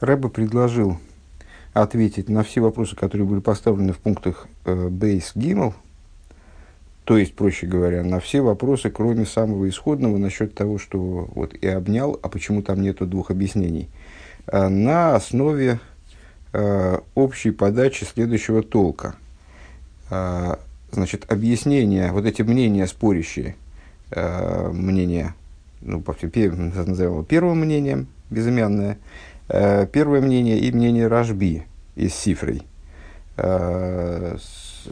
Рэба предложил ответить на все вопросы, которые были поставлены в пунктах э, Бейс Гиммел, то есть, проще говоря, на все вопросы, кроме самого исходного, насчет того, что вот и обнял, а почему там нету двух объяснений, э, на основе э, общей подачи следующего толка. Э, значит, объяснение, вот эти мнения спорящие, э, мнения, ну, назовем его первым мнением, безымянное, первое мнение и мнение Рашби из Сифрой. Э,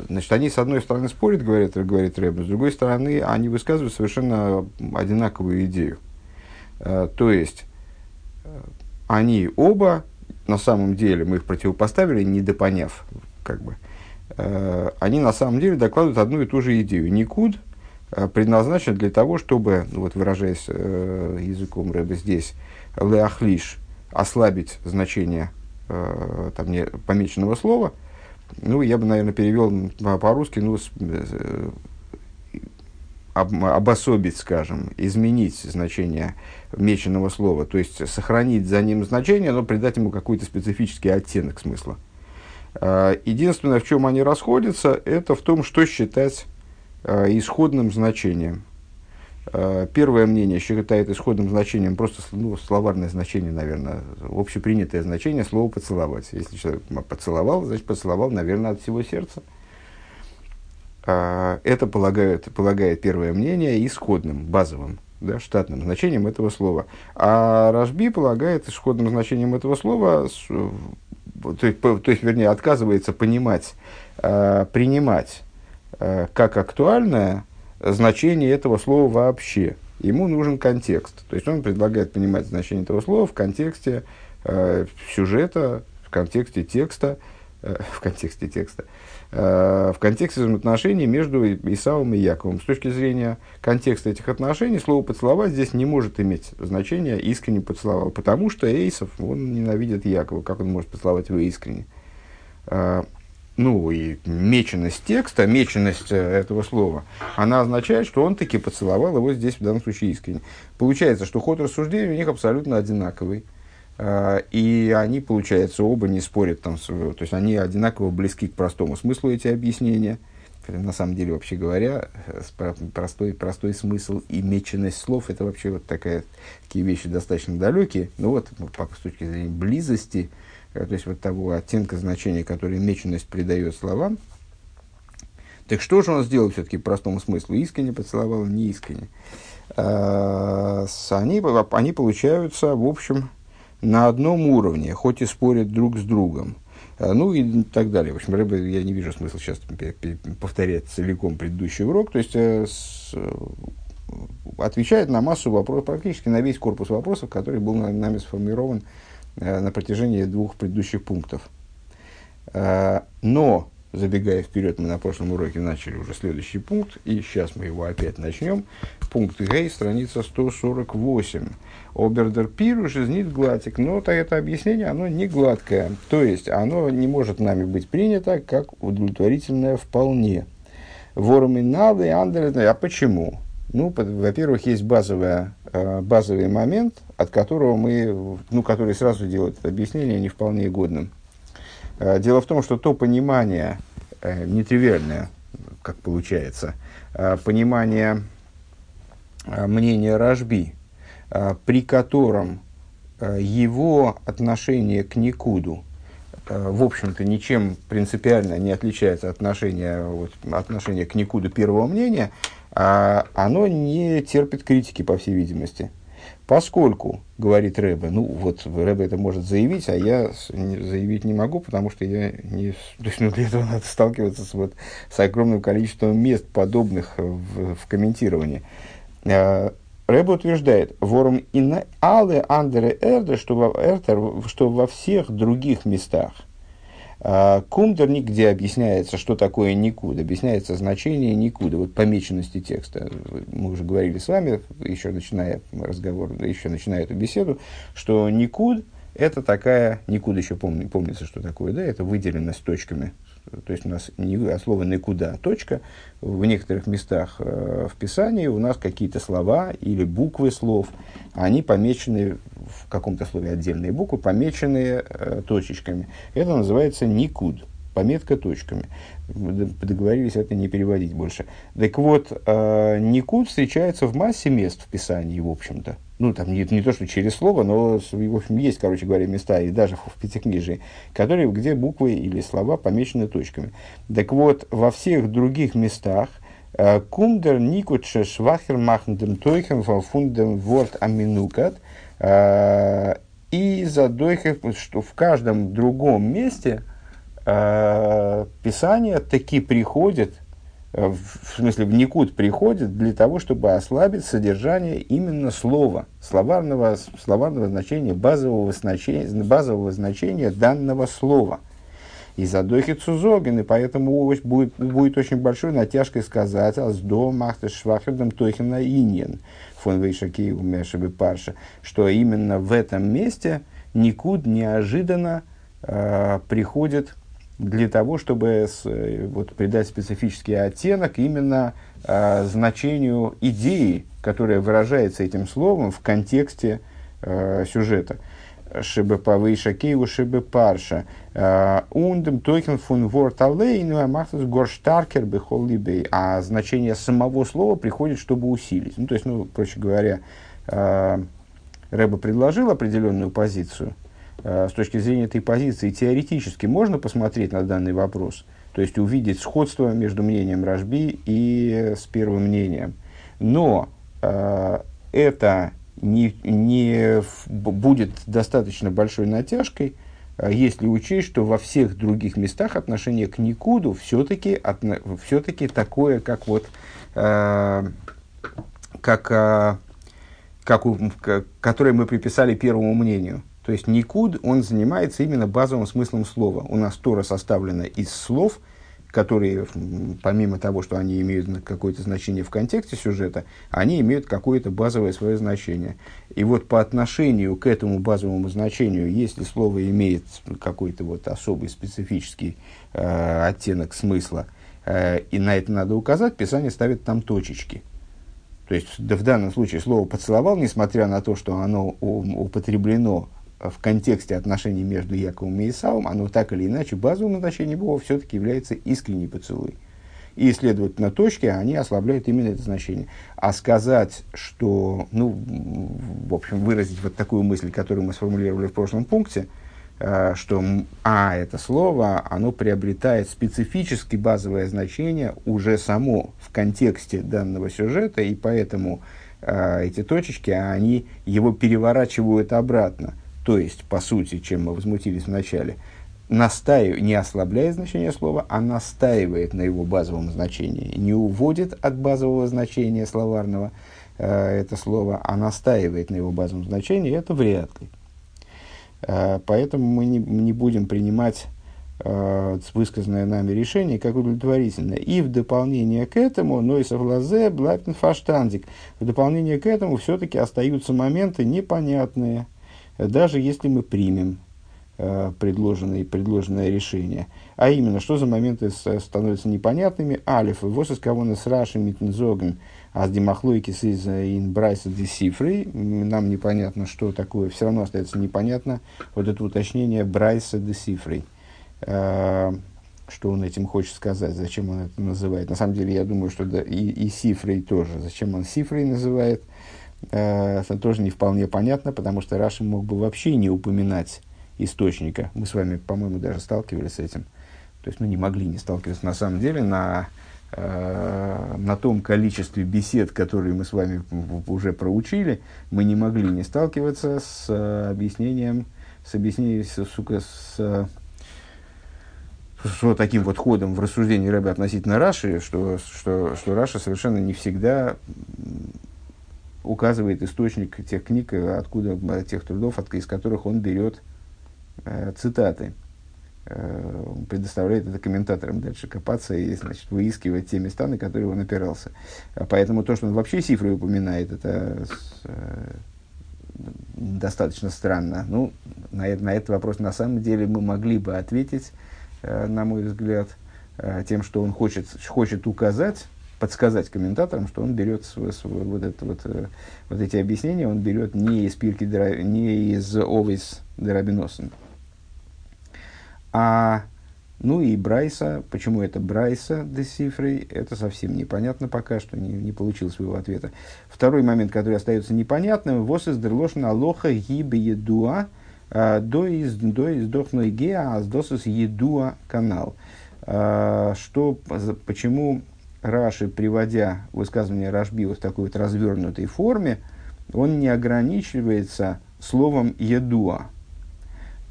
значит, они с одной стороны спорят, говорит, говорит Рэб, с другой стороны они высказывают совершенно одинаковую идею. Э, то есть, они оба, на самом деле, мы их противопоставили, недопоняв, как бы, они на самом деле докладывают одну и ту же идею. Никуд предназначен для того, чтобы, ну вот выражаясь языком Рэба здесь, леахлиш – ослабить значение э, там, не, помеченного слова, ну, я бы, наверное, перевел по-русски, ну, с, э, об, обособить, скажем, изменить значение меченного слова, то есть сохранить за ним значение, но придать ему какой-то специфический оттенок смысла. Э, единственное, в чем они расходятся, это в том, что считать э, исходным значением – первое мнение считает исходным значением просто ну, словарное значение, наверное, общепринятое значение слова «поцеловать». Если человек поцеловал, значит, поцеловал, наверное, от всего сердца. Э, это полагает, полагает первое мнение исходным, базовым, да, штатным значением этого слова. А Рашби полагает исходным значением этого слова, то есть, то есть вернее, отказывается понимать, э, принимать как актуальное – значение этого слова вообще. Ему нужен контекст. То есть он предлагает понимать значение этого слова в контексте э, сюжета, в контексте текста, э, в контексте текста, э, в контексте взаимоотношений между Исавом и Яковом. С точки зрения контекста этих отношений, слово «поцеловать» здесь не может иметь значения «искренне поцеловал», потому что Эйсов, он ненавидит Якова, как он может поцеловать его искренне. Э, ну и меченность текста, меченность э, этого слова, она означает, что он таки поцеловал его здесь в данном случае искренне. Получается, что ход рассуждения у них абсолютно одинаковый. Э, и они, получается, оба не спорят, там, то есть они одинаково близки к простому смыслу эти объяснения. На самом деле, вообще говоря, простой, простой смысл и меченность слов – это вообще вот такая, такие вещи достаточно далекие. Но вот с точки зрения близости – Э, то есть вот того оттенка значения, который меченность придает словам. Так что же он сделал все-таки простому смыслу? Искренне поцеловал, не искренне. А, они, они получаются, в общем, на одном уровне, хоть и спорят друг с другом. А, ну и так далее. В общем, я не вижу смысла сейчас повторять целиком предыдущий урок. То есть, э, отвечает на массу вопросов, практически на весь корпус вопросов, который был нами сформирован Э, на протяжении двух предыдущих пунктов. Э, но, забегая вперед, мы на прошлом уроке начали уже следующий пункт, и сейчас мы его опять начнем. Пункт Гей, страница 148. Обердер пируш из нит гладик. Но то это объяснение, оно не гладкое. То есть, оно не может нами быть принято как удовлетворительное вполне. Надо, и А почему? Ну, во-первых, есть базовая, э, базовый момент, от которого мы, ну, который сразу делает это объяснение не вполне годным. Э, дело в том, что то понимание, э, нетривиальное, как получается, понимание мнения Рожби, при котором его отношение к Никуду, в общем-то, ничем принципиально не отличается от отношения, вот, отношения к Никуду первого мнения, оно не терпит критики, по всей видимости. Поскольку, говорит Рэбе, ну вот Рэбе это может заявить, а я заявить не могу, потому что я не... То есть, ну, для этого надо сталкиваться с, вот, с огромным количеством мест, подобных в, в комментировании. А, Рэбе утверждает, ворум инна але андере эрде, что во всех других местах а, Кумдер, где объясняется, что такое никуда, объясняется значение никуда, вот помеченности текста. Мы уже говорили с вами, еще начиная разговор, еще начиная эту беседу, что никуд это такая, никуда еще помни, помнится, что такое, да, это выделенность точками. То есть у нас не а слово никуда, точка. В некоторых местах э, в Писании у нас какие-то слова или буквы слов, они помечены в каком-то слове отдельные буквы, помеченные э, точечками. Это называется никуд, пометка точками. Договорились это не переводить больше. Так вот, э, никуд встречается в массе мест в Писании, в общем-то ну, там не, не то, что через слово, но, в общем, есть, короче говоря, места, и даже в Пятикнижии, которые, где буквы или слова помечены точками. Так вот, во всех других местах э, Кундер никутше швахер махндем тойхем фундем ворд аминукат э, и за дойхев, что в каждом другом месте Писание таки приходит – Э, в смысле в Никут приходит для того, чтобы ослабить содержание именно слова, словарного, словарного значения, базового значения, базового значения данного слова. И задохи цузоген, и поэтому будет, будет очень большой натяжкой сказать «Аз до махты швахердам тохина иньен» фон вейшаки умешаби парша, что именно в этом месте Никуд неожиданно э, приходит для того, чтобы с, э, вот, придать специфический оттенок именно э, значению идеи, которая выражается этим словом в контексте э, сюжета. Шибе павейша кейву шибе парша. Э, ундем токен фун ворт алейну амахтус горштаркер бехоллибей. А значение самого слова приходит, чтобы усилить. Ну, то есть, ну, проще говоря, э, Рэба предложил определенную позицию – с точки зрения этой позиции теоретически можно посмотреть на данный вопрос, то есть увидеть сходство между мнением Рожби и с первым мнением. Но э, это не, не будет достаточно большой натяжкой, э, если учесть, что во всех других местах отношение к Никуду все-таки все такое, как вот э, как, э, как у, которое мы приписали первому мнению. То есть Никуд, он занимается именно базовым смыслом слова. У нас Тора составлена из слов, которые, помимо того, что они имеют какое-то значение в контексте сюжета, они имеют какое-то базовое свое значение. И вот по отношению к этому базовому значению, если слово имеет какой-то вот особый специфический э, оттенок смысла, э, и на это надо указать, Писание ставит там точечки. То есть да, в данном случае слово «поцеловал», несмотря на то, что оно употреблено в контексте отношений между Яковом и Исавом, оно так или иначе базовым значением его все-таки является искренний поцелуй. И, следовательно, точки, они ослабляют именно это значение. А сказать, что, ну, в общем, выразить вот такую мысль, которую мы сформулировали в прошлом пункте, э, что «а» это слово, оно приобретает специфически базовое значение уже само в контексте данного сюжета, и поэтому э, эти точечки, они его переворачивают обратно – то есть, по сути, чем мы возмутились вначале, настаив... не ослабляет значение слова, а настаивает на его базовом значении. Не уводит от базового значения словарного э, это слово, а настаивает на его базовом значении, это вряд ли. Э, поэтому мы не, не будем принимать э, высказанное нами решение как удовлетворительное. И в дополнение к этому, но и совлазе, блапин фаштандик, в дополнение к этому все-таки остаются моменты непонятные, даже если мы примем э, предложенное, предложенное решение. А именно, что за моменты становятся непонятными. Алиф, вос из кого нас раши митнзоген, а с демахлойки с из инбрайса десифры. Нам непонятно, что такое, все равно остается непонятно вот это уточнение брайса десифры. Э, что он этим хочет сказать, зачем он это называет. На самом деле, я думаю, что да, и, и сифрой тоже. Зачем он сифрой называет – Э, это тоже не вполне понятно, потому что Раши мог бы вообще не упоминать источника. Мы с вами, по-моему, даже сталкивались с этим. То есть, ну, не могли не сталкиваться. На самом деле, на, э, на том количестве бесед, которые мы с вами уже проучили, мы не могли не сталкиваться с э, объяснением, с объяснением, с, сука, с, с таким вот ходом в рассуждении Рэба относительно Раши, что, что, что Раша совершенно не всегда указывает источник тех книг, откуда, тех трудов, от, из которых он берет э, цитаты. Э, предоставляет это комментаторам дальше копаться и значит, выискивать те места, на которые он опирался. А поэтому то, что он вообще сифры упоминает, это э, достаточно странно. Ну, на, на этот вопрос на самом деле мы могли бы ответить, э, на мой взгляд, э, тем, что он хочет, хочет указать, подсказать комментаторам, что он берет свой, свой, вот, это, вот, э, вот эти объяснения, он берет не из Пирки, не из Always Дерабиносен, а ну и Брайса, почему это Брайса Десифрей, это совсем непонятно пока что, не, не получил своего ответа. Второй момент, который остается непонятным, вос из дерлошна алоха гибе едуа, а, до из до из дохной геа, а с досыс едуа канал. А, что, почему Раши, приводя высказывание Рашби в такой вот развернутой форме, он не ограничивается словом едуа.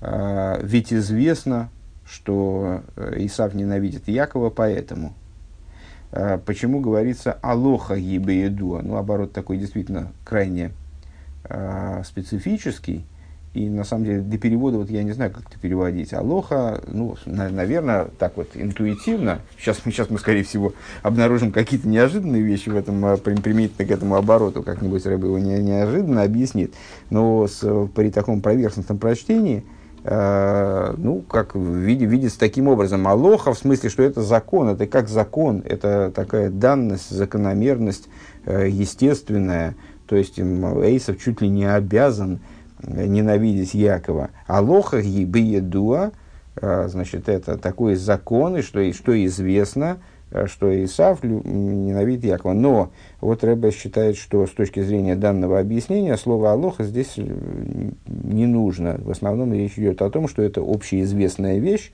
Ведь известно, что э, Исав ненавидит Якова, поэтому. А, почему говорится «алоха ебеедуа»? Ну, оборот такой действительно крайне а, специфический. И на самом деле для перевода, вот я не знаю, как это переводить. Алоха, ну, на, наверное, так вот интуитивно. Сейчас, сейчас мы, скорее всего, обнаружим какие-то неожиданные вещи в этом, а, применительно к этому обороту. Как-нибудь Рэб его не, неожиданно объяснит. Но с, при таком поверхностном прочтении – Э, ну, как видит, видится таким образом. Алоха в смысле, что это закон, это как закон, это такая данность, закономерность э, естественная. То есть Эйсов чуть ли не обязан ненавидеть Якова. Алоха гибиедуа, значит, это такой закон, и что, что известно – Э, что Исав ненавидит Якова. Но вот Рэбе считает, что с точки зрения данного объяснения слово «алоха» здесь э, не нужно. В основном речь идет о том, что это общеизвестная вещь,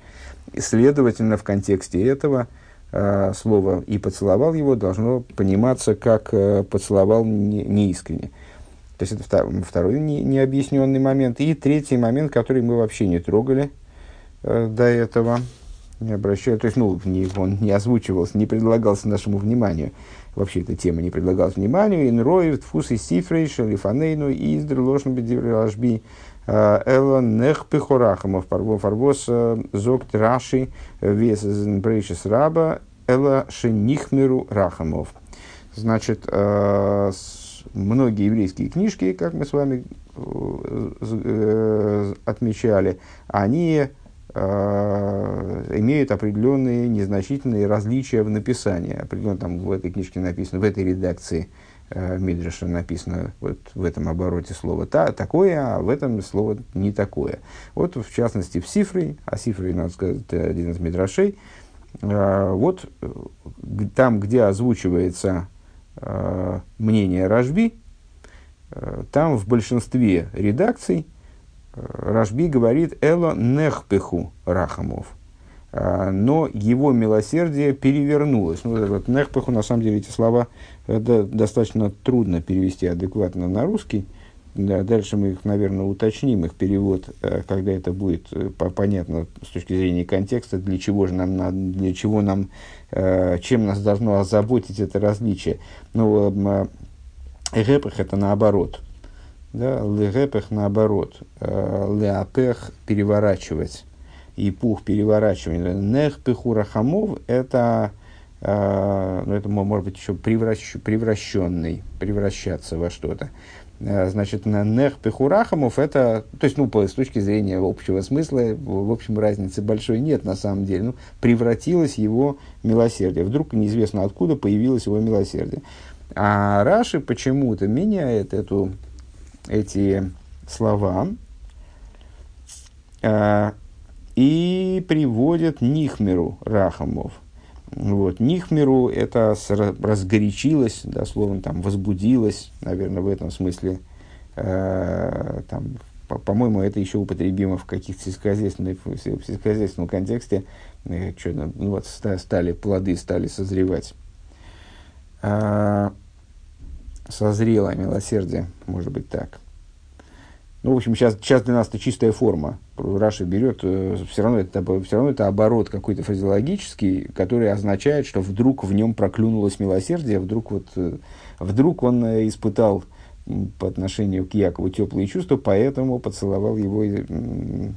и, следовательно, в контексте этого э, слово «и поцеловал его» должно пониматься как э, «поцеловал не, неискренне». То есть это втор, второй не, необъясненный момент. И третий момент, который мы вообще не трогали э, до этого – не обращаю, то есть, ну, не, он не озвучивался, не предлагался нашему вниманию. Вообще эта тема не предлагалась вниманию. Инроев, Тфус и Сифрейш, Лифанейну, Издр, Лошн, Бедивражби, а, Элла, Нех, Пехорахамов, Фарвос, а, Зок, Траши, Вес, Брейшес, Раба, Элла, Шенихмеру, Рахамов. Значит, а, многие еврейские книжки, как мы с вами э, э, отмечали, они Э, имеют определенные незначительные различия в написании. Определенно там в этой книжке написано, в этой редакции э, Мидраша написано вот в этом обороте слово та, такое, а в этом слово не такое. Вот в частности в Сифре, а Сифре, надо сказать, один из Мидрашей, вот там, где озвучивается мнение Рожби, э, там в большинстве редакций Рашби говорит «Эло нехпеху рахамов». А, но его милосердие перевернулось. Ну, вот нехпеху, на самом деле, эти слова это достаточно трудно перевести адекватно на русский. Да, дальше мы их, наверное, уточним, их перевод, э, когда это будет э, понятно с точки зрения контекста, для чего же нам, для чего нам, э, чем нас должно озаботить это различие. Ну, Репах это наоборот – да, легепех наоборот, леапех переворачивать, и пух переворачивание. Нех пеху рахамов это, ну, это может быть еще превращ, превращенный, превращаться во что-то. Э, значит, на нех пехурахамов это, то есть, ну, с точки зрения общего смысла, в общем, разницы большой нет на самом деле. Ну, превратилось его милосердие. Вдруг неизвестно откуда появилось его милосердие. А Раши почему-то меняет эту эти слова э, и приводят Нихмеру Рахамов. Вот. Нихмеру это разгорячилось, дословно там возбудилось, наверное, в этом смысле. Э, там, по- по-моему, это еще употребимо в каких-то сельскохозяйственных, в сельскохозяйственном контексте. Э, что, ну, вот стали плоды, стали созревать. Э, созрело милосердие, может быть так. Ну, в общем, сейчас, сейчас для нас это чистая форма. Раша берет, э, все равно, это, все равно это оборот какой-то фразеологический, который означает, что вдруг в нем проклюнулось милосердие, вдруг, вот, э, вдруг он э, испытал по отношению к Якову теплые чувства, поэтому поцеловал его э,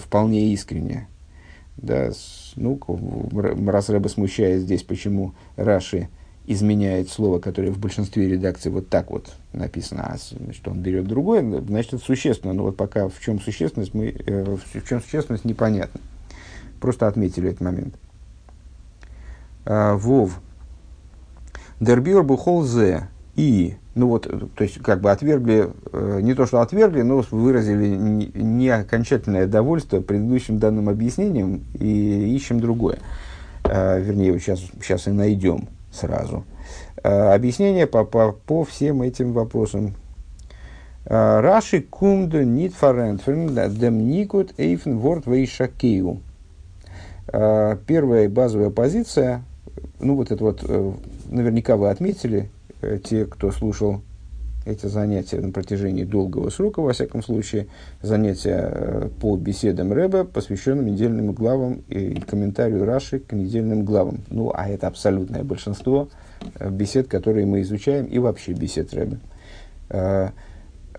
вполне искренне. Да, ну, раз Рэба смущает здесь, почему Раши изменяет слово, которое в большинстве редакций вот так вот написано, а значит, он берет другое, значит, это существенно. Но вот пока в чем существенность, мы, э, в чем существенность, непонятно. Просто отметили этот момент. А, Вов. Дербир бухол зе. И, ну вот, то есть, как бы отвергли, э, не то что отвергли, но выразили не, не окончательное довольство предыдущим данным объяснением и ищем другое. Э, вернее, сейчас, сейчас и найдем сразу. Э, объяснение по, по, по всем этим вопросам. Э, Раши кумду нит фарентферн дем никут эйфен ворд вейшакею. Э, первая базовая позиция, ну вот это вот, наверняка вы отметили, те, кто слушал эти занятия на протяжении долгого срока, во всяком случае, занятия по беседам Рэба, посвященным недельным главам и комментарию Раши к недельным главам. Ну, а это абсолютное большинство бесед, которые мы изучаем, и вообще бесед Рэба.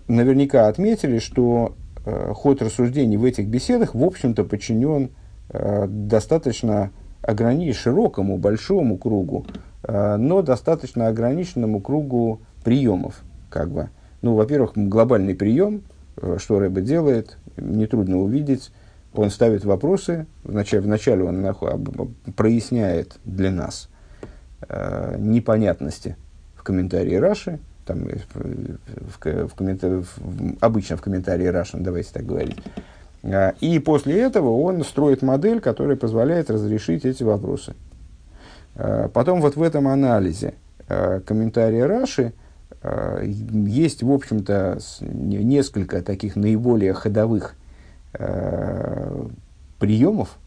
Наверняка отметили, что ход рассуждений в этих беседах, в общем-то, подчинен достаточно ограниченному, широкому, большому кругу, но достаточно ограниченному кругу приемов как бы. Ну, во-первых, глобальный прием, э, что Рэбе делает, нетрудно увидеть. Он ставит вопросы, вначале, вначале он проясняет для нас э, непонятности в комментарии Раши, там, э, в, в, комментар... в, обычно в комментарии Раши, давайте так говорить. Э, и после этого он строит модель, которая позволяет разрешить эти вопросы. Потом вот в этом анализе комментария Раши – есть, в общем-то, несколько таких наиболее ходовых э, приемов,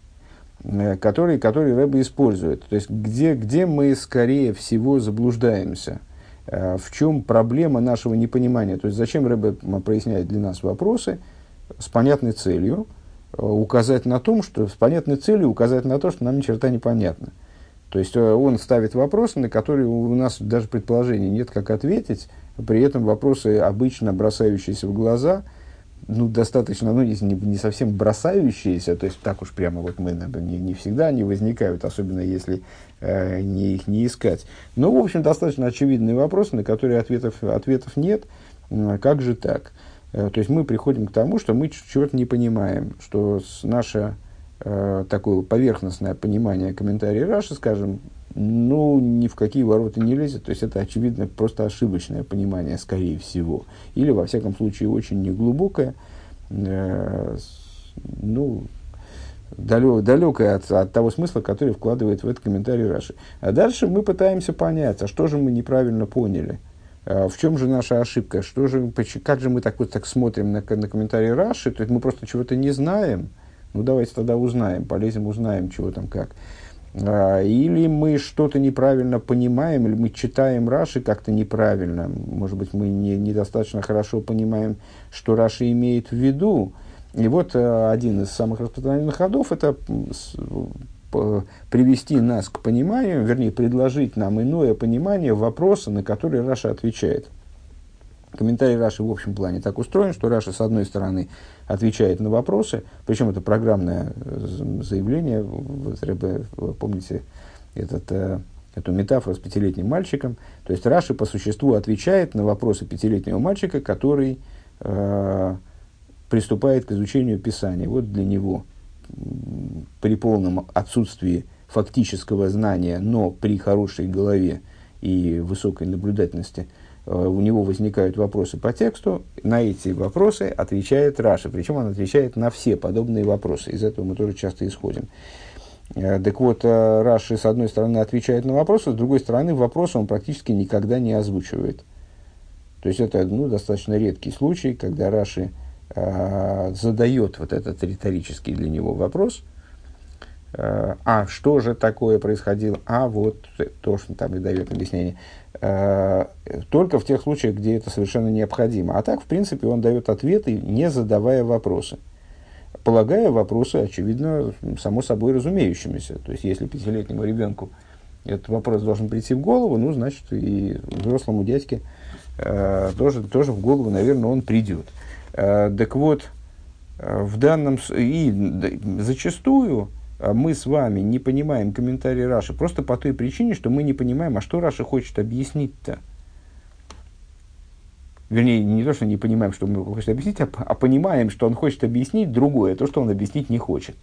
э, которые, которые Рэбе использует. То есть, где, где мы, скорее всего, заблуждаемся, в чем проблема нашего непонимания. То есть, зачем Рэбе проясняет для нас вопросы с понятной целью, указать на том, что с понятной целью указать на то, что нам ни черта не понятно. То есть э, он ставит вопросы, на которые у нас даже предположений нет, как ответить. При этом вопросы, обычно бросающиеся в глаза, ну, достаточно, ну, не, не совсем бросающиеся, то есть так уж прямо вот мы не, не всегда они возникают, особенно если э, не, их не искать. Но, в общем, достаточно очевидные вопросы, на которые ответов, ответов нет. Как же так? Э, то есть мы приходим к тому, что мы чего-то не понимаем, что наша э, такое поверхностное понимание комментария Раши, скажем, ну, ни в какие ворота не лезет. То есть, это, очевидно, просто ошибочное понимание, скорее всего. Или, во всяком случае, очень неглубокое, э, ну, далек, далекое от, от того смысла, который вкладывает в этот комментарий Раши. А дальше мы пытаемся понять, а что же мы неправильно поняли. А в чем же наша ошибка? Что же, как же мы так вот так смотрим на, на комментарий Раши? То есть мы просто чего-то не знаем, ну, давайте тогда узнаем, полезем, узнаем, чего там как. А, или мы что-то неправильно понимаем, или мы читаем Раши как-то неправильно. Может быть, мы не, недостаточно хорошо понимаем, что Раши имеет в виду. И вот а, один из самых распространенных ходов – это привести нас к пониманию, вернее, предложить нам иное понимание вопроса, на который Раши отвечает. Комментарий Раши в общем плане так устроен, что Раши, с одной стороны, отвечает на вопросы, причем это программное э, заявление, вы, вы помните этот, э, эту метафору с пятилетним мальчиком, то есть Раши по существу отвечает на вопросы пятилетнего мальчика, который э, приступает к изучению Писания. Вот для него при полном отсутствии фактического знания, но при хорошей голове и высокой наблюдательности – Э, у него возникают вопросы по тексту, на эти вопросы отвечает Раша. Причем он отвечает на все подобные вопросы. Из этого мы тоже часто исходим. Э, так вот, э, Раши, с одной стороны, отвечает на вопросы, с другой стороны, вопросы он практически никогда не озвучивает. То есть, это ну, достаточно редкий случай, когда Раши э, задает вот этот риторический для него вопрос, э, а что же такое происходило, а вот то, что там и дает объяснение. Э, только в тех случаях, где это совершенно необходимо. А так, в принципе, он дает ответы, не задавая вопросы. Полагая вопросы, очевидно, само собой разумеющимися. То есть, если пятилетнему ребенку этот вопрос должен прийти в голову, ну, значит, и взрослому дядьке э, тоже, тоже в голову, наверное, он придет. Э, так вот, э, в данном... И зачастую мы с вами не понимаем комментарий Раши просто по той причине, что мы не понимаем, а что Раши хочет объяснить-то. Вернее, не то, что не понимаем, что он хочет объяснить, а, а понимаем, что он хочет объяснить другое, то, что он объяснить не хочет.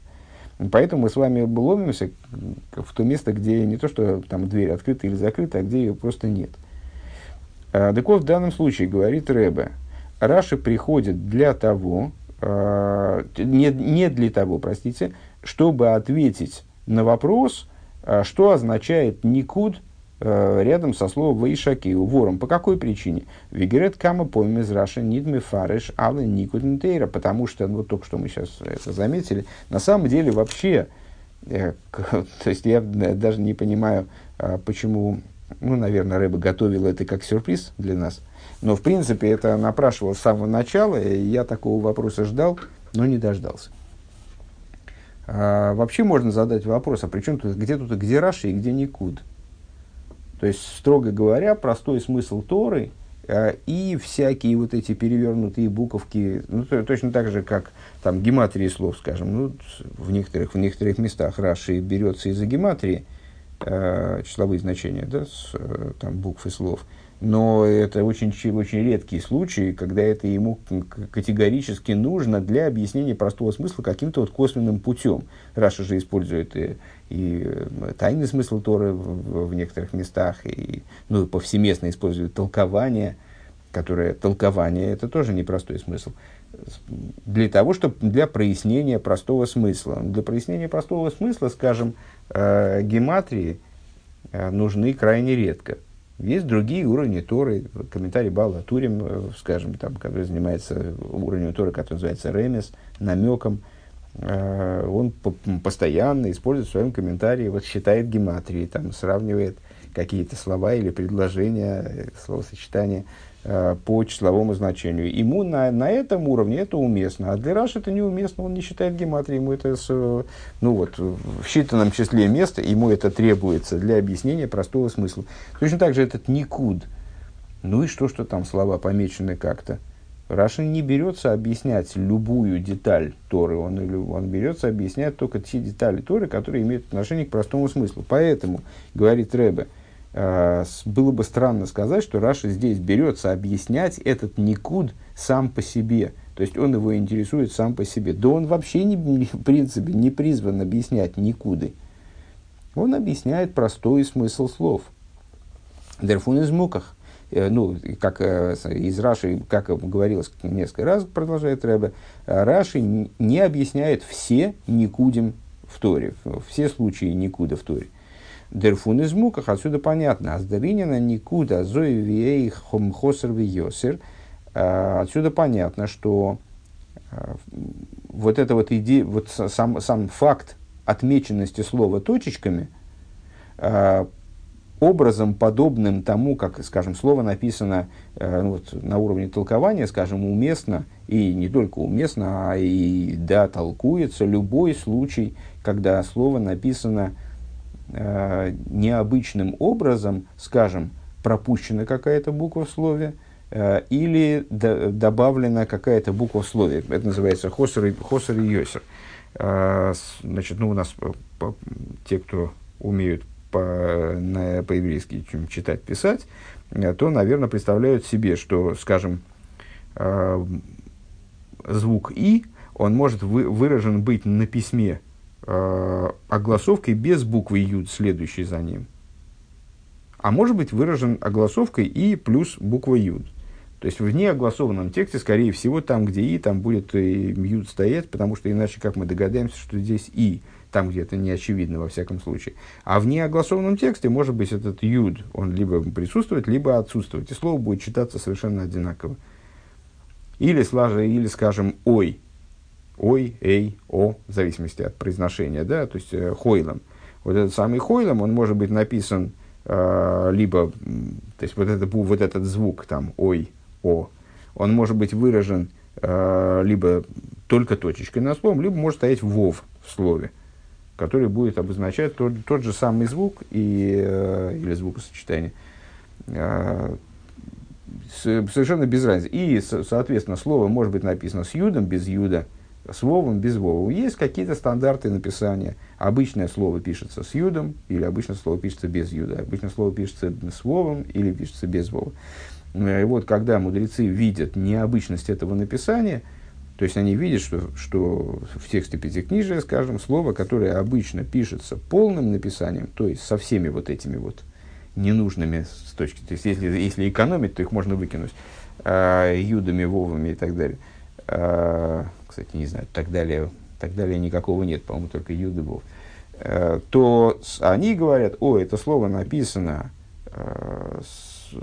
Поэтому мы с вами ломимся в то место, где не то, что там дверь открыта или закрыта, а где ее просто нет. А, так вот, в данном случае, говорит Рэбе, Раши приходит для того, а, не, не для того, простите, чтобы ответить на вопрос, а, что означает никуд а, рядом со словом «ваишакию» вором. По какой причине? Вигерет кама пойм из Раша нидми фареш але никуд нтейра. Потому что, ну, вот только что мы сейчас это заметили, на самом деле вообще, э, то есть я даже не понимаю, э, почему ну, наверное, Рэба готовил это как сюрприз для нас. Но, в принципе, это напрашивалось с самого начала, и я такого вопроса ждал, но не дождался. А, вообще можно задать вопрос, а при чем тут, где тут, где Раши и где Никуд? То есть, строго говоря, простой смысл Торы а, и всякие вот эти перевернутые буковки, ну, то, точно так же, как там гематрии слов, скажем, ну, в некоторых, в некоторых местах Раши берется из-за гематрии, э, числовые значения, да, с, э, там, букв и слов. Но это очень, очень редкие случаи, когда это ему категорически нужно для объяснения простого смысла каким-то вот косвенным путем. Раша же использует и, и э, тайный смысл Торы в, в некоторых местах, и ну, повсеместно использует толкование, которое толкование это тоже непростой смысл для того, чтобы для прояснения простого смысла. Для прояснения простого смысла, скажем, э, гематрии э, нужны крайне редко. Есть другие уровни Торы, комментарий Балла Турим, э, скажем, там, который занимается уровнем Торы, который называется Ремес, намеком. Э, он по постоянно использует в своем комментарии, вот считает гематрии, там, сравнивает какие-то слова или предложения, э, словосочетания по числовому значению. Ему на, на этом уровне это уместно, а для Раши это неуместно, он не считает гематрии, ему это, ну вот, в считанном числе места, ему это требуется для объяснения простого смысла. Точно так же этот никуд, ну и что, что там слова помечены как-то. Раши не берется объяснять любую деталь Торы, он, он берется объяснять только те детали Торы, которые имеют отношение к простому смыслу. Поэтому, говорит Рэбе, Э, было бы странно сказать, что Раша здесь берется объяснять этот никуд сам по себе. То есть он его интересует сам по себе. Да он вообще, не, в принципе, не призван объяснять никуды. Он объясняет простой смысл слов. Дерфун из муках. Э, ну, как э, из Раши, как говорилось несколько раз, продолжает Рэбе, Раши не объясняет все никудим в Торе, все случаи никуда в Торе. Дерфун из муках, отсюда понятно. Аздаринина никуда зои вей хомхосер йосер. А, отсюда понятно, что а, вот это вот идея, вот сам, сам факт отмеченности слова точечками, а, образом, подобным тому, как, скажем, слово написано ну, вот, на уровне толкования, скажем, уместно, и не только уместно, а и да, толкуется любой случай, когда слово написано э, необычным образом, скажем, пропущена какая-то буква в слове, э, или добавлена какая-то буква в слове. Это называется хосер и, хосер и йосер. Э, значит, ну, у нас те, кто умеют по, на, по-еврейски читать, писать, то, наверное, представляют себе, что, скажем, звук «и», он может вы, выражен быть на письме э, огласовкой без буквы «юд», следующей за ним. А может быть выражен огласовкой «и» плюс буква «юд». То есть в неогласованном тексте, скорее всего, там, где «и», там будет и «юд» стоять, потому что иначе как мы догадаемся, что здесь «и», там, где это не очевидно во всяком случае. А в неогласованном тексте может быть этот «юд», он либо присутствует, либо отсутствовать, и слово будет читаться совершенно одинаково. Или, слажа, или скажем, «ой», ой, эй, о, в зависимости от произношения, да, то есть э, хойлом. Вот этот самый хойлом, он может быть написан э, либо, то есть вот, это, вот этот звук там, ой, о, он может быть выражен э, либо только точечкой на словом, либо может стоять вов в слове, который будет обозначать тот, тот же самый звук и, э, или звукосочетание. Э, совершенно без разницы. И, соответственно, слово может быть написано с юдом, без юда – с вовом, без вова. Есть какие-то стандарты написания. Обычное слово пишется с юдом, или обычное слово пишется без юда. Обычное слово пишется с вовом, или пишется без вова. И вот когда мудрецы видят необычность этого написания, то есть они видят, что, что в тексте Пятикнижия, скажем, слово, которое обычно пишется полным написанием, то есть со всеми вот этими вот ненужными с точки, то есть если, если экономить, то их можно выкинуть, э, юдами, вовами и так далее. Кстати, не знаю, так далее, так далее никакого нет, по-моему, только юды, вов. Э, то они говорят, о, это слово написано э,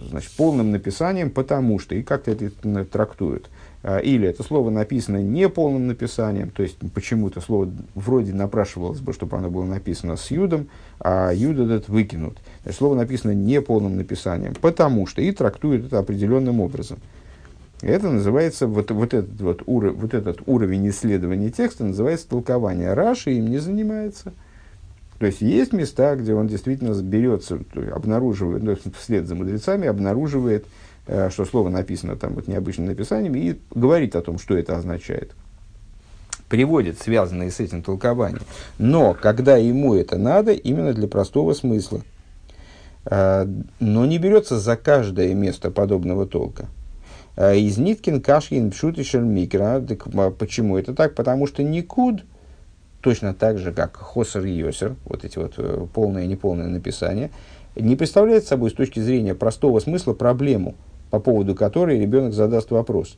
значит, полным написанием, потому что, и как-то это трактуют. Э, или это слово написано не полным написанием, то есть почему-то слово вроде напрашивалось бы, чтобы оно было написано с юдом, а юд этот выкинут. Значит, слово написано не полным написанием, потому что и трактует это определенным образом. Это называется, вот, вот, этот, вот, ур, вот этот уровень исследования текста называется толкование. Раши им не занимается. То есть есть места, где он действительно берется, обнаруживает, ну, вслед за мудрецами, обнаруживает Э, что слово написано там вот необычным написанием, и говорит о том, что это означает. Приводит связанные с этим толкования. Но когда ему это надо, именно для простого смысла. Э, но не берется за каждое место подобного толка. Э, из Ниткин Кашин Пшутишель Микро. Почему это так? Потому что Никуд, точно так же, как Хосер и Йосер, вот эти вот полное и неполное написание, не представляет собой с точки зрения простого смысла проблему – по поводу которой ребенок задаст вопрос.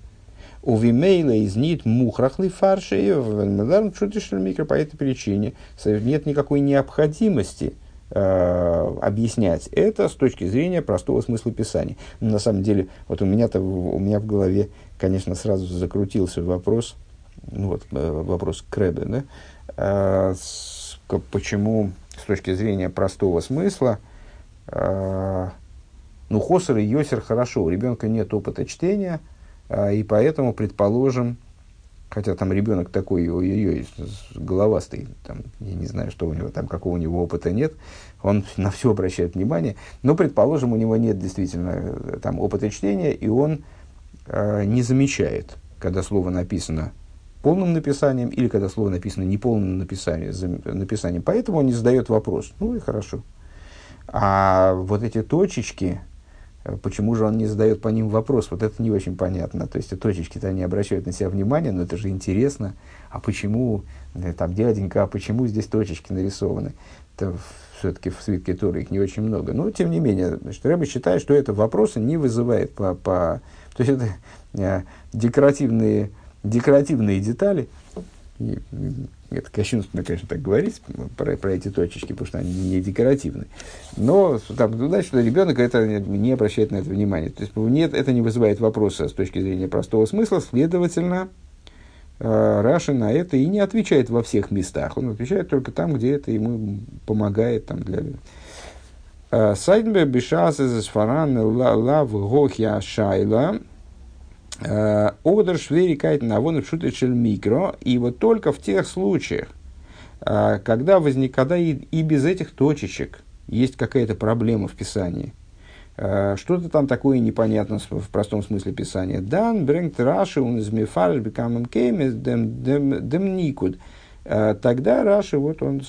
У Вимейла из нит мухрахли фарши микро по этой причине нет никакой необходимости э, объяснять это с точки зрения простого смысла писания. На самом деле, вот у меня-то у меня в голове, конечно, сразу закрутился вопрос, ну вот э, вопрос Крэбе, да, э, почему с точки зрения простого смысла э, ну, Хосер и Йосер хорошо, у ребенка нет опыта чтения, а, и поэтому, предположим, хотя там ребенок такой, ой-ой-ой, головастый, там, я не знаю, что у него там, какого у него опыта нет, он на все обращает внимание, но, предположим, у него нет действительно э, там опыта чтения, и он э, не замечает, когда слово написано полным написанием или когда слово написано неполным написанием, написанием. Поэтому он не задает вопрос. Ну и хорошо. А вот эти точечки, почему же он не задает по ним вопрос? Вот это не очень понятно. То есть точечки-то они обращают на себя внимание, но это же интересно. А почему, э, там, дяденька, а почему здесь точечки нарисованы? Это все-таки в свитке Торы их не очень много. Но, тем не менее, значит, Рэба считает, что это вопросы не вызывает по... по то есть это э, декоративные, декоративные детали, и, это кощунственно, конечно, так говорить про, про эти точечки, потому что они не декоративны. Но там, туда, что ребенок это не обращает на это внимания. То есть нет, это не вызывает вопроса с точки зрения простого смысла. Следовательно, э, Раша на это и не отвечает во всех местах. Он отвечает только там, где это ему помогает. Там, для... Э, Сайдбе бешас из фаран лав гохья шайла Одер швери кайт навон шутечель микро. И вот только в тех случаях, э, когда, возник, когда и, и без этих точечек есть какая-то проблема в писании, э, что-то там такое непонятно в простом смысле писания. Дан брэнгт раши он из мифаль бекамен кеймес дем никуд. Тогда Раши, вот он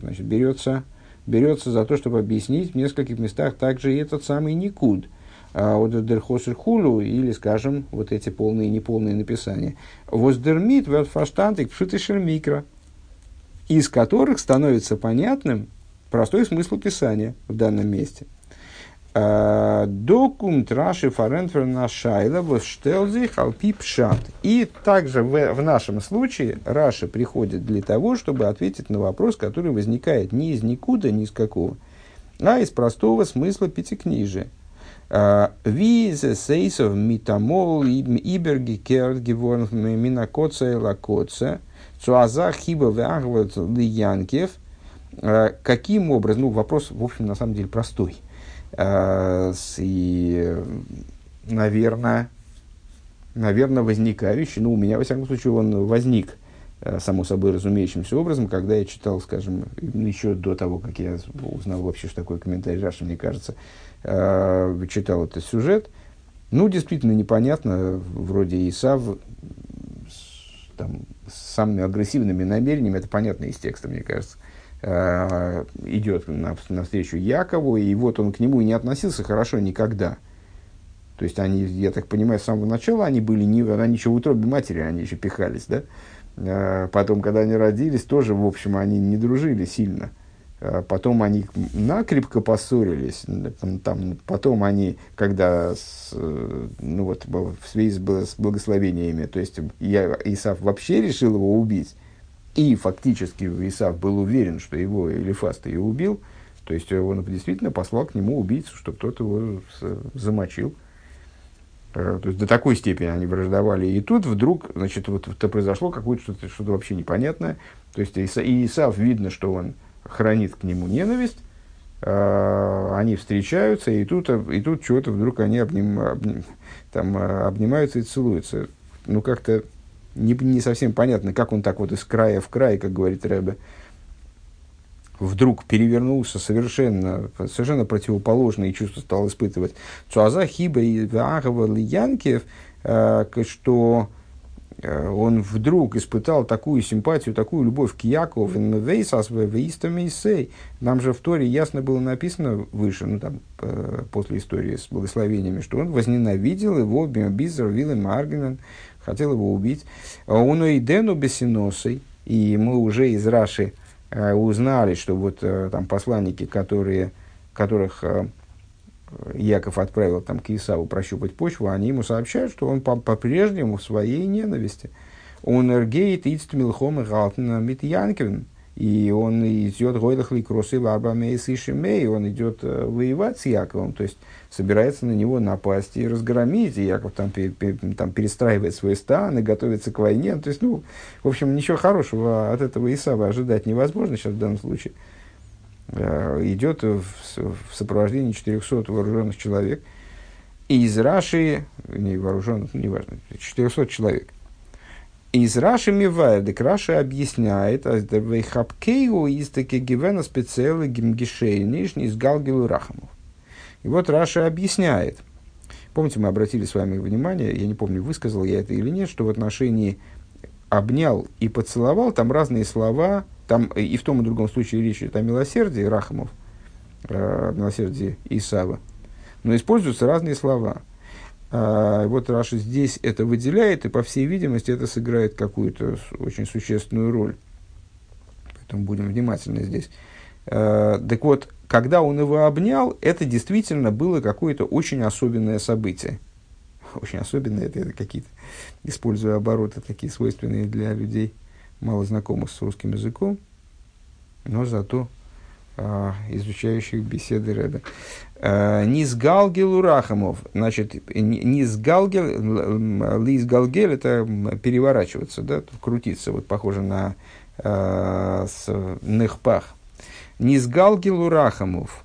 значит, берется, берется за то, чтобы объяснить в нескольких местах также и этот самый никуд – Одерхосер хулу, или, скажем, вот эти полные и неполные написания. Воздермит верфаштантик пшитышер микро, из которых становится понятным простой смысл писания в данном месте. А, Докум траши фарентфер на шайла воштелзих алпи пшат. И также в, в нашем случае Раши приходит для того, чтобы ответить на вопрос, который возникает не из никуда, ни из какого, а из простого смысла пятикнижия. Визе сейсов митамол иберги керт геворн минакоца и лакоца. Цуаза хиба вягват лиянкев. Каким образом? Ну, вопрос, в общем, на самом деле простой. И, наверное, наверное, возникающий, ну, у меня, во всяком случае, он возник, само собой разумеющимся образом, когда я читал, скажем, еще до того, как я узнал вообще, что такое комментарий Раши, мне кажется, э, читал этот сюжет, ну, действительно непонятно, вроде Исав там, с самыми агрессивными намерениями, это понятно из текста, мне кажется, э, идет на, навстречу Якову, и вот он к нему и не относился хорошо никогда. То есть они, я так понимаю, с самого начала они были, не, они еще в утробе матери, они еще пихались, да? Э, потом, когда они родились, тоже, в общем, они не дружили сильно. Э, потом они накрепко поссорились. Там, потом они, когда с, э, ну вот, в связи с благословениями, то есть я, Исав вообще решил его убить, и фактически Исав был уверен, что его Элифаст ее убил, то есть он действительно послал к нему убийцу, чтобы тот его замочил. То есть до такой степени они враждовали. И тут вдруг, значит, вот это произошло какое-то что-то, что-то вообще непонятное. То есть и Исав видно, что он хранит к нему ненависть, э, они встречаются, и тут, и тут чего-то вдруг они обним, обним, там, а, обнимаются и целуются. Ну, как-то не, не совсем понятно, как он так вот из края в край, как говорит Рэбе, вдруг перевернулся совершенно, совершенно противоположные чувства стал испытывать. Цуаза Хиба и Ваагова Янкев, э, что он вдруг испытал такую симпатию, такую любовь к Якову, нам же в Торе ясно было написано выше, ну там, после истории с благословениями, что он возненавидел его, Бизер, Вилем Аргенен, хотел его убить. А он и Дену Бесиносой, и мы уже из Раши э, узнали, что вот э, там посланники, которые, которых Яков отправил там к Исаву прощупать почву, они ему сообщают, что он по-прежнему в своей ненависти. Он эргейт ицт милхом и галтна митьянкевин. И он идет гойдахли кросы ларбамейс и шимей, он идет э, воевать с Яковом, то есть собирается на него напасть и разгромить, и Яков там, там перестраивает свой стан и готовится к войне. То есть, ну, в общем, ничего хорошего от этого Исава ожидать невозможно сейчас в данном случае. Э, идет в, сопровождении 400 вооруженных человек. И из Раши, не вооруженных, ну, неважно, 400 человек. Из Раши Мивайдек Раши объясняет, а Вейхапкейу из таки гивена специалы гимгишей нижний из Галгилу Рахамов. И вот Раши объясняет. Помните, мы обратили с вами внимание, я не помню, высказал я это или нет, что в отношении обнял и поцеловал, там разные слова, там и в том и другом случае речь идет о милосердии Рахамов, э, милосердии Исава, но используются разные слова. А, вот Раша здесь это выделяет, и по всей видимости это сыграет какую-то очень существенную роль. Поэтому будем внимательны здесь. А, так вот, когда он его обнял, это действительно было какое-то очень особенное событие. Очень особенное, это, это какие-то, используя обороты такие свойственные для людей – мало знакомых с русским языком, но зато а, изучающих беседы Рэбе. А, Низгалгел Урахамов. Значит, Низгалгел, Лизгалгел это переворачиваться, да, крутиться, вот похоже на а, с, Нехпах. Низгалгел Урахамов.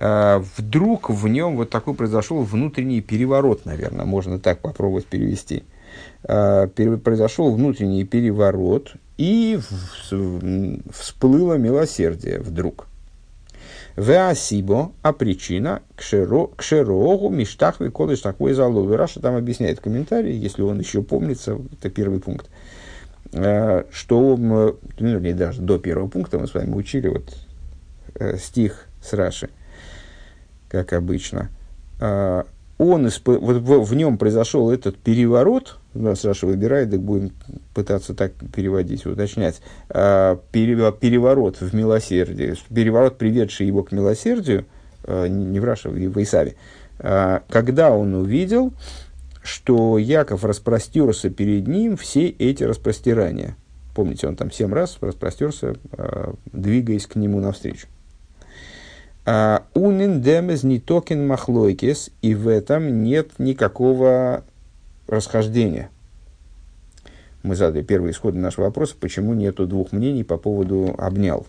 А, вдруг в нем вот такой произошел внутренний переворот, наверное, можно так попробовать перевести. А, произошел внутренний переворот, и всплыло милосердие вдруг. והסיבה, а причина כשראהו משתחוה כל השתחוואות הללו. Раши там объясняет в комментарии, если он еще помнится, это первый пункт, э, что, ну, вернее, даже до первого пункта мы с вами учили вот э, стих с Раши, как обычно. А, он, вот в, нем произошел этот переворот, нас Раши выбирает, так будем пытаться так переводить, уточнять, а, переворот в милосердие, переворот, приведший его к милосердию, а, не в Раше, в Исаве, когда он увидел, что Яков распростерся перед ним все эти распростирания. Помните, он там семь раз распростерся, двигаясь к нему навстречу. Унин демез не токен махлойкес, и в этом нет никакого расхождения. Мы задали первый исходный нашего вопроса, почему нету двух мнений по поводу обнял.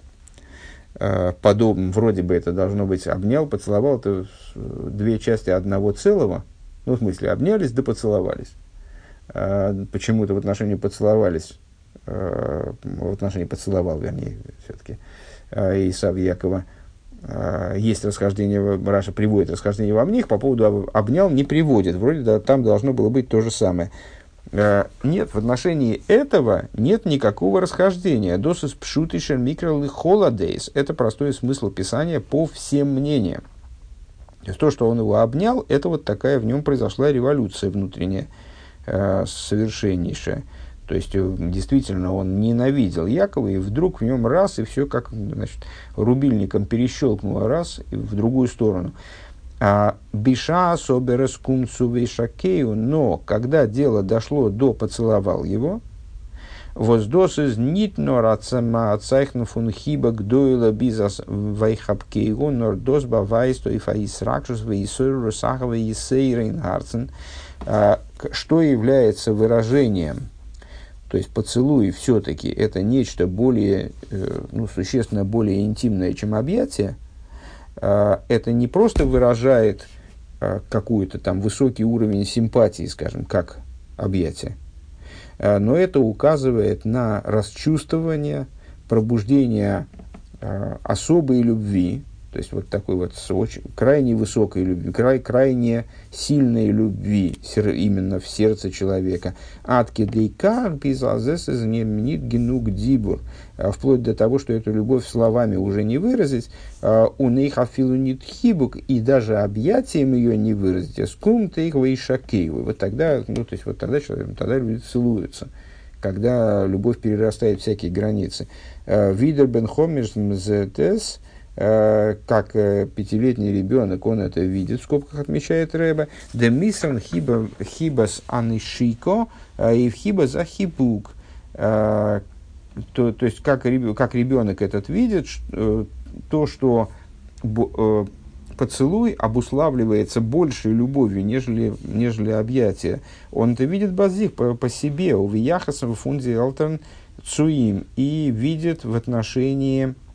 Подобно, вроде бы это должно быть обнял, поцеловал, это две части одного целого, ну, в смысле, обнялись да поцеловались. Почему-то в отношении поцеловались, в отношении поцеловал, вернее, все-таки, Исав Якова – а, есть расхождение, Раша приводит расхождение во мне, по поводу обнял не приводит. Вроде да, там должно было быть то же самое. Э, нет, в отношении этого нет никакого расхождения. Досыс пшутишен микролы холодейс. Это простой смысл писания по всем мнениям. То есть то, что он его обнял, это вот такая в нем произошла революция внутренняя, э, совершеннейшая. То есть, э, действительно, он ненавидел Якова, и вдруг в нем раз, и все как значит, рубильником перещелкнуло раз, и в другую сторону. А Биша соберес кунцу вейшакею, но когда дело дошло до поцеловал его, воздос из нит нор ацама ацайхну фун хиба гдойла бизас вайхапкейгу нор дос бавайсто и фаис ракшус вейсойру русахова и сейрейнгарцен, а, что является выражением то есть поцелуй все-таки это нечто более, э, ну, существенно более интимное, чем объятие – а, это не просто выражает а, какой-то там высокий уровень симпатии, скажем, как объятие, а, но это указывает на расчувствование, пробуждение особой любви, то есть вот такой вот очень, крайне высокой любви, край, крайне сильной любви именно в сердце человека. Атки дейкар безазесес немнит генуг дибур. А, вплоть до того, что эту любовь словами уже не выразить, а, у них афилунит хибук, и даже объятием ее не выразить. А скум ты их Вот тогда, ну, то есть вот тогда человек, тогда люди целуются когда любовь перерастает всякие границы. Видер бен хомиш мзетес – как э, пятилетний ребенок, он это видит, в скобках отмечает Рэба, «Де мисан хибас анишико э, и в хибас ахибук». То, то есть, как, как ребенок этот видит, то, что поцелуй обуславливается большей любовью, нежели, нежели объятие. Он это видит базих по, по себе, у Вияхаса в фунде Алтern Цуим, и видит в отношении Э,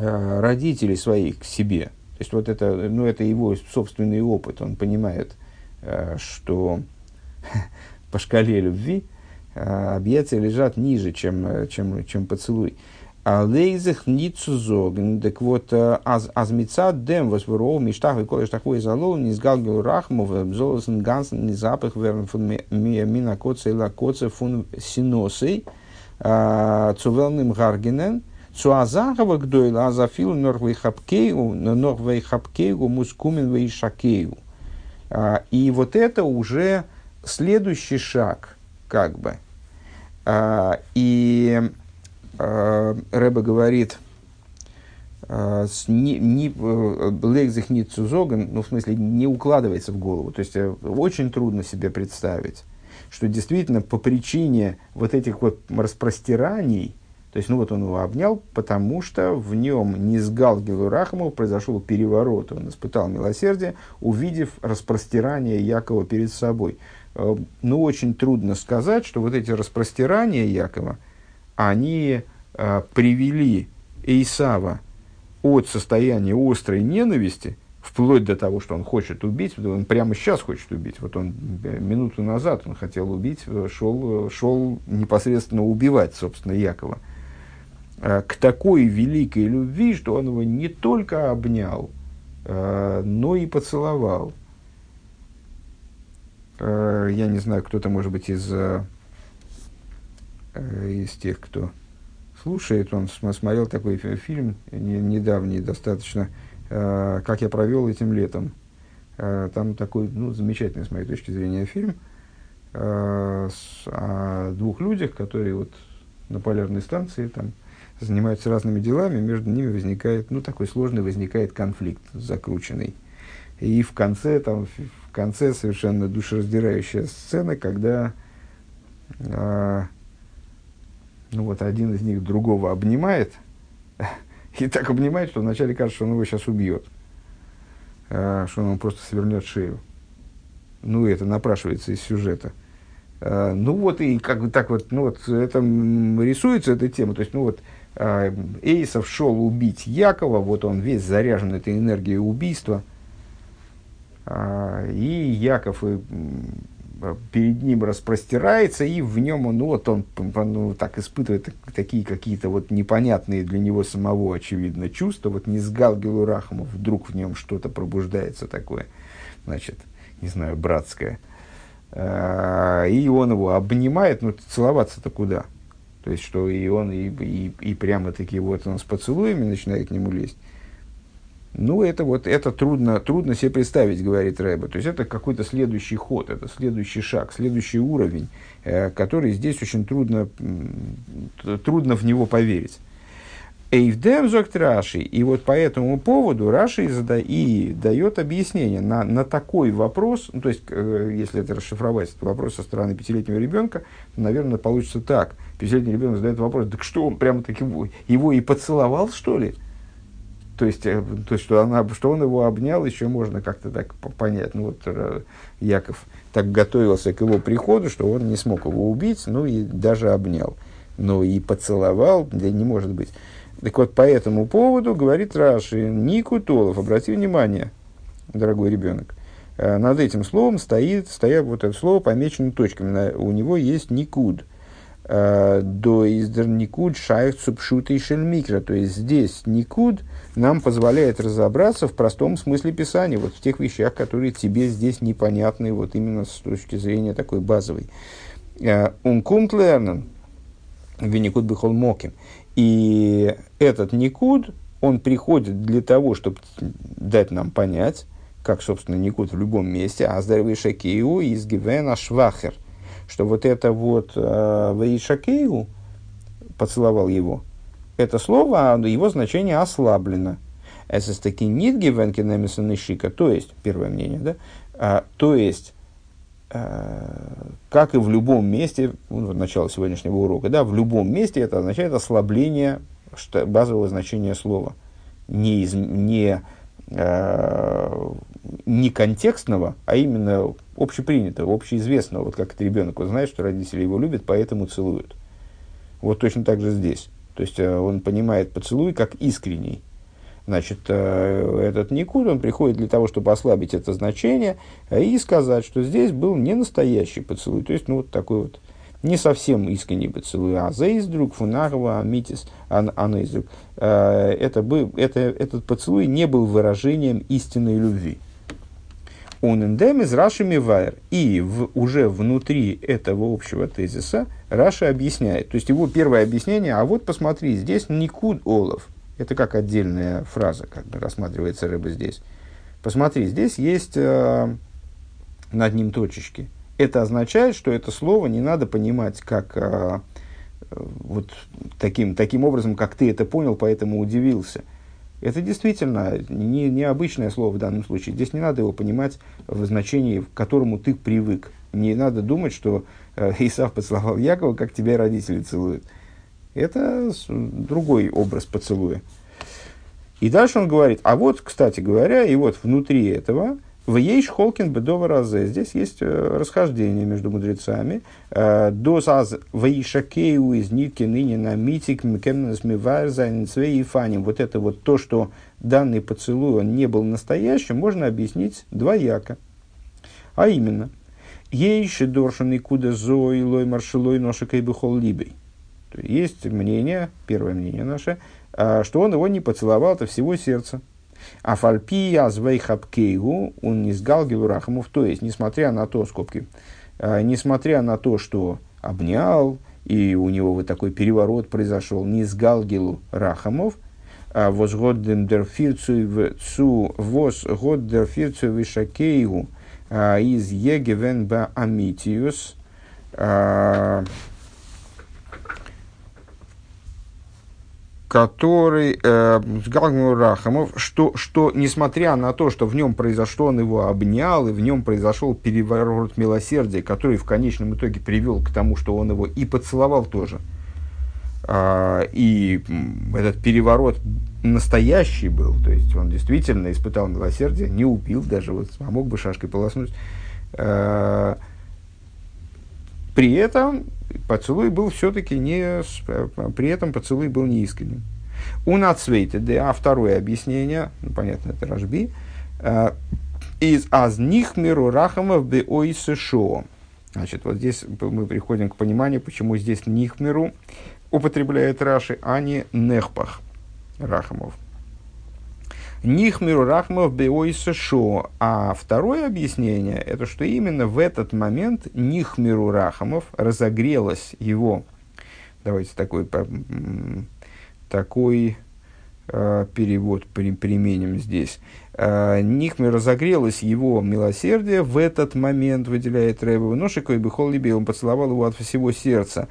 родителей своих к себе. То есть вот это, ну, это его собственный опыт. Он понимает, э, что по шкале любви э, объятия лежат ниже, чем, чем, чем поцелуй. А лейзах ницу зоген, так вот, аз, азмица дем восворол, миштах и колеш такой залол, не сгалгил рахмов, золосен гансен, не запах верн фун мина коца и лакоца фун синосей, цувелным гаргенен, Цуазахова гдойла азафил норвейхапкейгу, норвейхапкейгу мускумен вейшакейгу. А, и вот это уже следующий шаг, как бы. А, и а, Рэба говорит, Лейзих не цузоган, ну, в смысле, не укладывается в голову. То есть, э, очень трудно себе представить, что действительно по причине вот этих вот распростираний, то есть, ну вот он его обнял, потому что в нем не с Галгилу Рахаму произошел переворот. Он испытал милосердие, увидев распростирание Якова перед собой. Э, ну, очень трудно сказать, что вот эти распростирания Якова, они э, привели Исава от состояния острой ненависти, вплоть до того, что он хочет убить, он прямо сейчас хочет убить. Вот он э, минуту назад он хотел убить, шел, шел непосредственно убивать, собственно, Якова – Э, к такой великой любви, что он его не только обнял, э, но и поцеловал. Э, я не знаю, кто-то, может быть, из, из тех, кто слушает, он смотрел такой фильм недавний достаточно, «Как я провел этим летом». Там такой ну, замечательный, с моей точки зрения, фильм о двух людях, которые вот на полярной станции там, занимаются разными делами, между ними возникает, ну, такой сложный возникает конфликт закрученный. И в конце, там, в конце совершенно душераздирающая сцена, когда а, ну вот один из них другого обнимает, и так обнимает, что вначале кажется, что он его сейчас убьет, а, что он ему просто свернет шею. Ну, это напрашивается из сюжета. А, ну вот, и как бы так вот, ну вот, это рисуется эта тема, то есть, ну вот, а, Эйсов шел убить Якова, вот он весь заряжен этой энергией убийства, а, и Яков э, перед ним распростирается, и в нем он, ну, вот он ну, так испытывает такие какие-то вот непонятные для него самого, очевидно, чувства, вот не с Галгилу Рахамов, вдруг в нем что-то пробуждается такое, значит, не знаю, братское. Э, и он его обнимает, ну, целоваться-то куда? То есть, что и он, и, и, и прямо-таки вот он с поцелуями начинает к нему лезть. Ну, это вот, это трудно, трудно себе представить, говорит Рэба. То есть, это какой-то следующий ход, это следующий шаг, следующий уровень, э, который здесь очень трудно, трудно в него поверить. Эйвдем зогт Раши. И вот по этому поводу Раши и дает объяснение на, на такой вопрос. Ну, то есть, э, если это расшифровать, этот вопрос со стороны пятилетнего ребенка, наверное, получится так. Пятилетний ребенок задает вопрос, так что он прямо таки его и поцеловал, что ли? То есть, э, то есть что, она, что он его обнял, еще можно как-то так понять. Ну, вот э, Яков так готовился к его приходу, что он не смог его убить, ну и даже обнял. Но и поцеловал, да не может быть. Так вот, по этому поводу говорит Раши, Нику Толов, обрати внимание, дорогой ребенок, э, над этим словом стоит, стоят вот это слово помечено точками. У него есть Никуд. Э, до издер Никуд шайх цупшута и шельмикра. То есть здесь Никуд нам позволяет разобраться в простом смысле Писания, вот в тех вещах, которые тебе здесь непонятны, вот именно с точки зрения такой базовой. Ункумт лернен, веникуд бихол моким. И этот Никуд, он приходит для того, чтобы дать нам понять, как, собственно, Никуд в любом месте, а здоровый Шакею из Гивена Швахер, что вот это вот э, Ваишакею поцеловал его, это слово, его значение ослаблено. Это таки нит гивенкинемисон шика, то есть, первое мнение, да, а, то есть, как и в любом месте, ну, начало сегодняшнего урока, да, в любом месте это означает ослабление базового значения слова. Не, из, не, э, не контекстного, а именно общепринятого, общеизвестного. Вот как это ребенок, он знает, что родители его любят, поэтому целуют. Вот точно так же здесь. То есть э, он понимает поцелуй как искренний. Значит, э, этот Никуд, он приходит для того, чтобы ослабить это значение и сказать, что здесь был не настоящий поцелуй, то есть, ну, вот такой вот не совсем искренний поцелуй, а зейздрук, фунарова, амитис, анейздрук. Э, это был, это, этот поцелуй не был выражением истинной любви. Он эндем из Раши Мивайр. И в, уже внутри этого общего тезиса Раша объясняет. То есть его первое объяснение, а вот посмотри, здесь Никуд Олов – это как отдельная фраза, как бы рассматривается рыба здесь. Посмотри, здесь есть э, над ним точечки. Это означает, что это слово не надо понимать как э, вот таким, таким образом, как ты это понял, поэтому удивился. Это действительно не, необычное слово в данном случае. Здесь не надо его понимать в значении, к которому ты привык. Не надо думать, что э, Исав поцеловал Якова, как тебя родители целуют. Это другой образ поцелуя. И дальше он говорит, а вот, кстати говоря, и вот внутри этого, в Ейш Холкин Бедова Разе, здесь есть э, расхождение между мудрецами. Э, До саз Ваишакею из нитки ныне на митик Мкемнес и Фаним. Вот это вот то, что данный поцелуй он не был настоящим, можно объяснить двояко. А именно, Ейш Доршан и Куда Зои Лой Маршалой Ношикай Бихол Либей. Есть мнение, первое мнение наше, а, что он его не поцеловал от всего сердца. А фальпия звейхапкейгу он не сгал рахамов, то есть, несмотря на то, скобки, а, несмотря на то, что обнял, и у него вот такой переворот произошел, не сгал рахамов, а дерфирцу цу возгоддерфирцу вишакейгу из егевен амитиус, который э, Рахамов, что, что несмотря на то, что в нем произошло, он его обнял, и в нем произошел переворот милосердия, который в конечном итоге привел к тому, что он его и поцеловал тоже. А, и этот переворот настоящий был, то есть он действительно испытал милосердие, не убил даже, вот, а мог бы шашкой полоснуть. А, при этом поцелуй был все-таки не... При этом поцелуй был неискренним. У нацвейте, да, а второе объяснение, ну, понятно, это Рашби, э, из аз них миру рахамов бе шо. Значит, вот здесь мы приходим к пониманию, почему здесь нихмеру употребляет Раши, а не нехпах рахамов. Нихмиру Рахмов Беойса Шо. А второе объяснение, это что именно в этот момент Нихмиру Рахамов разогрелась его, давайте такой, такой э, перевод при, применим здесь. Э, Нихмир разогрелось его милосердие в этот момент, выделяет Рэбова Ношикой Бехол Либе, он поцеловал его от всего сердца.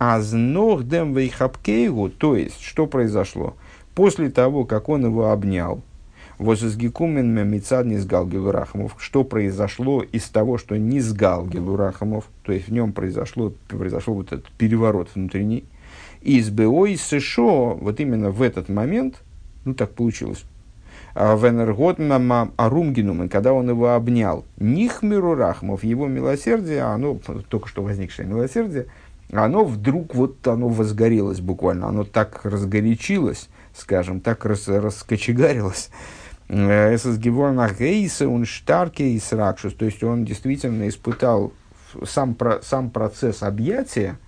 А знох дем вейхапкейгу, то есть, что произошло? После того, как он его обнял, Возызгикумен мецад не сгал Гелурахамов. Что произошло из того, что не сгал Гелурахамов, то есть в нем произошло, произошел вот этот переворот внутренний. Из БО из США, вот именно в этот момент, ну так получилось, а в Энерготнам Арумгинум, когда он его обнял, Нихмиру Рахмов, его милосердие, оно, только что возникшее милосердие, оно вдруг вот оно возгорелось буквально, оно так разгорячилось, скажем, так рас, раскочегарилось, Эсэс Геворнах Гейса, он штарки и сракшус, то есть он действительно испытал сам, сам процесс объятия,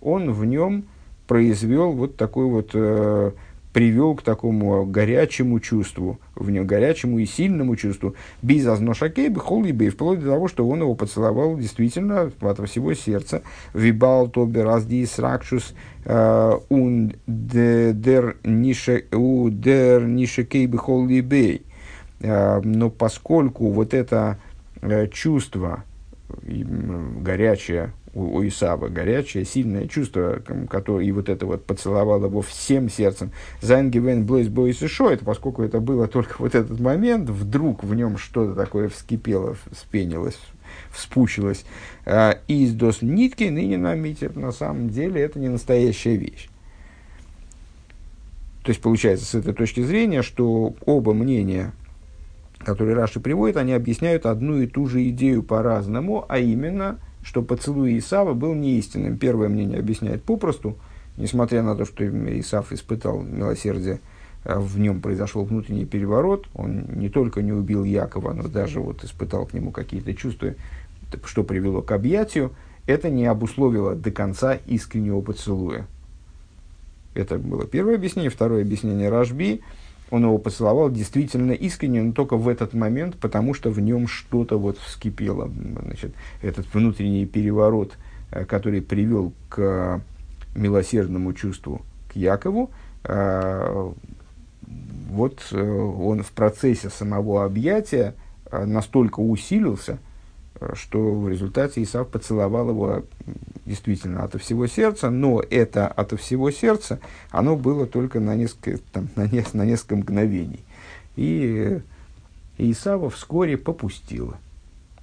он в нем произвел вот такой вот, э, привел к такому горячему чувству, в нем горячему и сильному чувству, без азношакей, бихолибей, вплоть до того, что он его поцеловал действительно от всего сердца. Вибал тобе разди сракшус э, ун дер нишекей бихолибей. Э, но поскольку вот это э, чувство горячее у, у Исава, горячее, сильное чувство, которое и вот это вот поцеловало его всем сердцем, Зайнгивен Блейс Бойс и Шо, это поскольку это было только вот этот момент, вдруг в нем что-то такое вскипело, вспенилось, вспучилось. Э, из дос нитки ныне на на самом деле это не настоящая вещь. То есть получается с этой точки зрения, что оба мнения которые Раши приводит, они объясняют одну и ту же идею по-разному, а именно, что поцелуй Исава был неистинным. Первое мнение объясняет попросту, несмотря на то, что Исав испытал милосердие, а в нем произошел внутренний переворот, он не только не убил Якова, но даже вот испытал к нему какие-то чувства, что привело к объятию, это не обусловило до конца искреннего поцелуя. Это было первое объяснение. Второе объяснение Рашби – он его поцеловал действительно искренне, но только в этот момент, потому что в нем что-то вот вскипело. Значит, этот внутренний переворот, э, который привел к милосердному чувству к Якову, э, вот э, он в процессе самого объятия настолько усилился, что в результате Исав поцеловал его действительно от всего сердца, но это от всего сердца, оно было только на несколько, там, на, не, на несколько мгновений. И Исава вскоре попустила.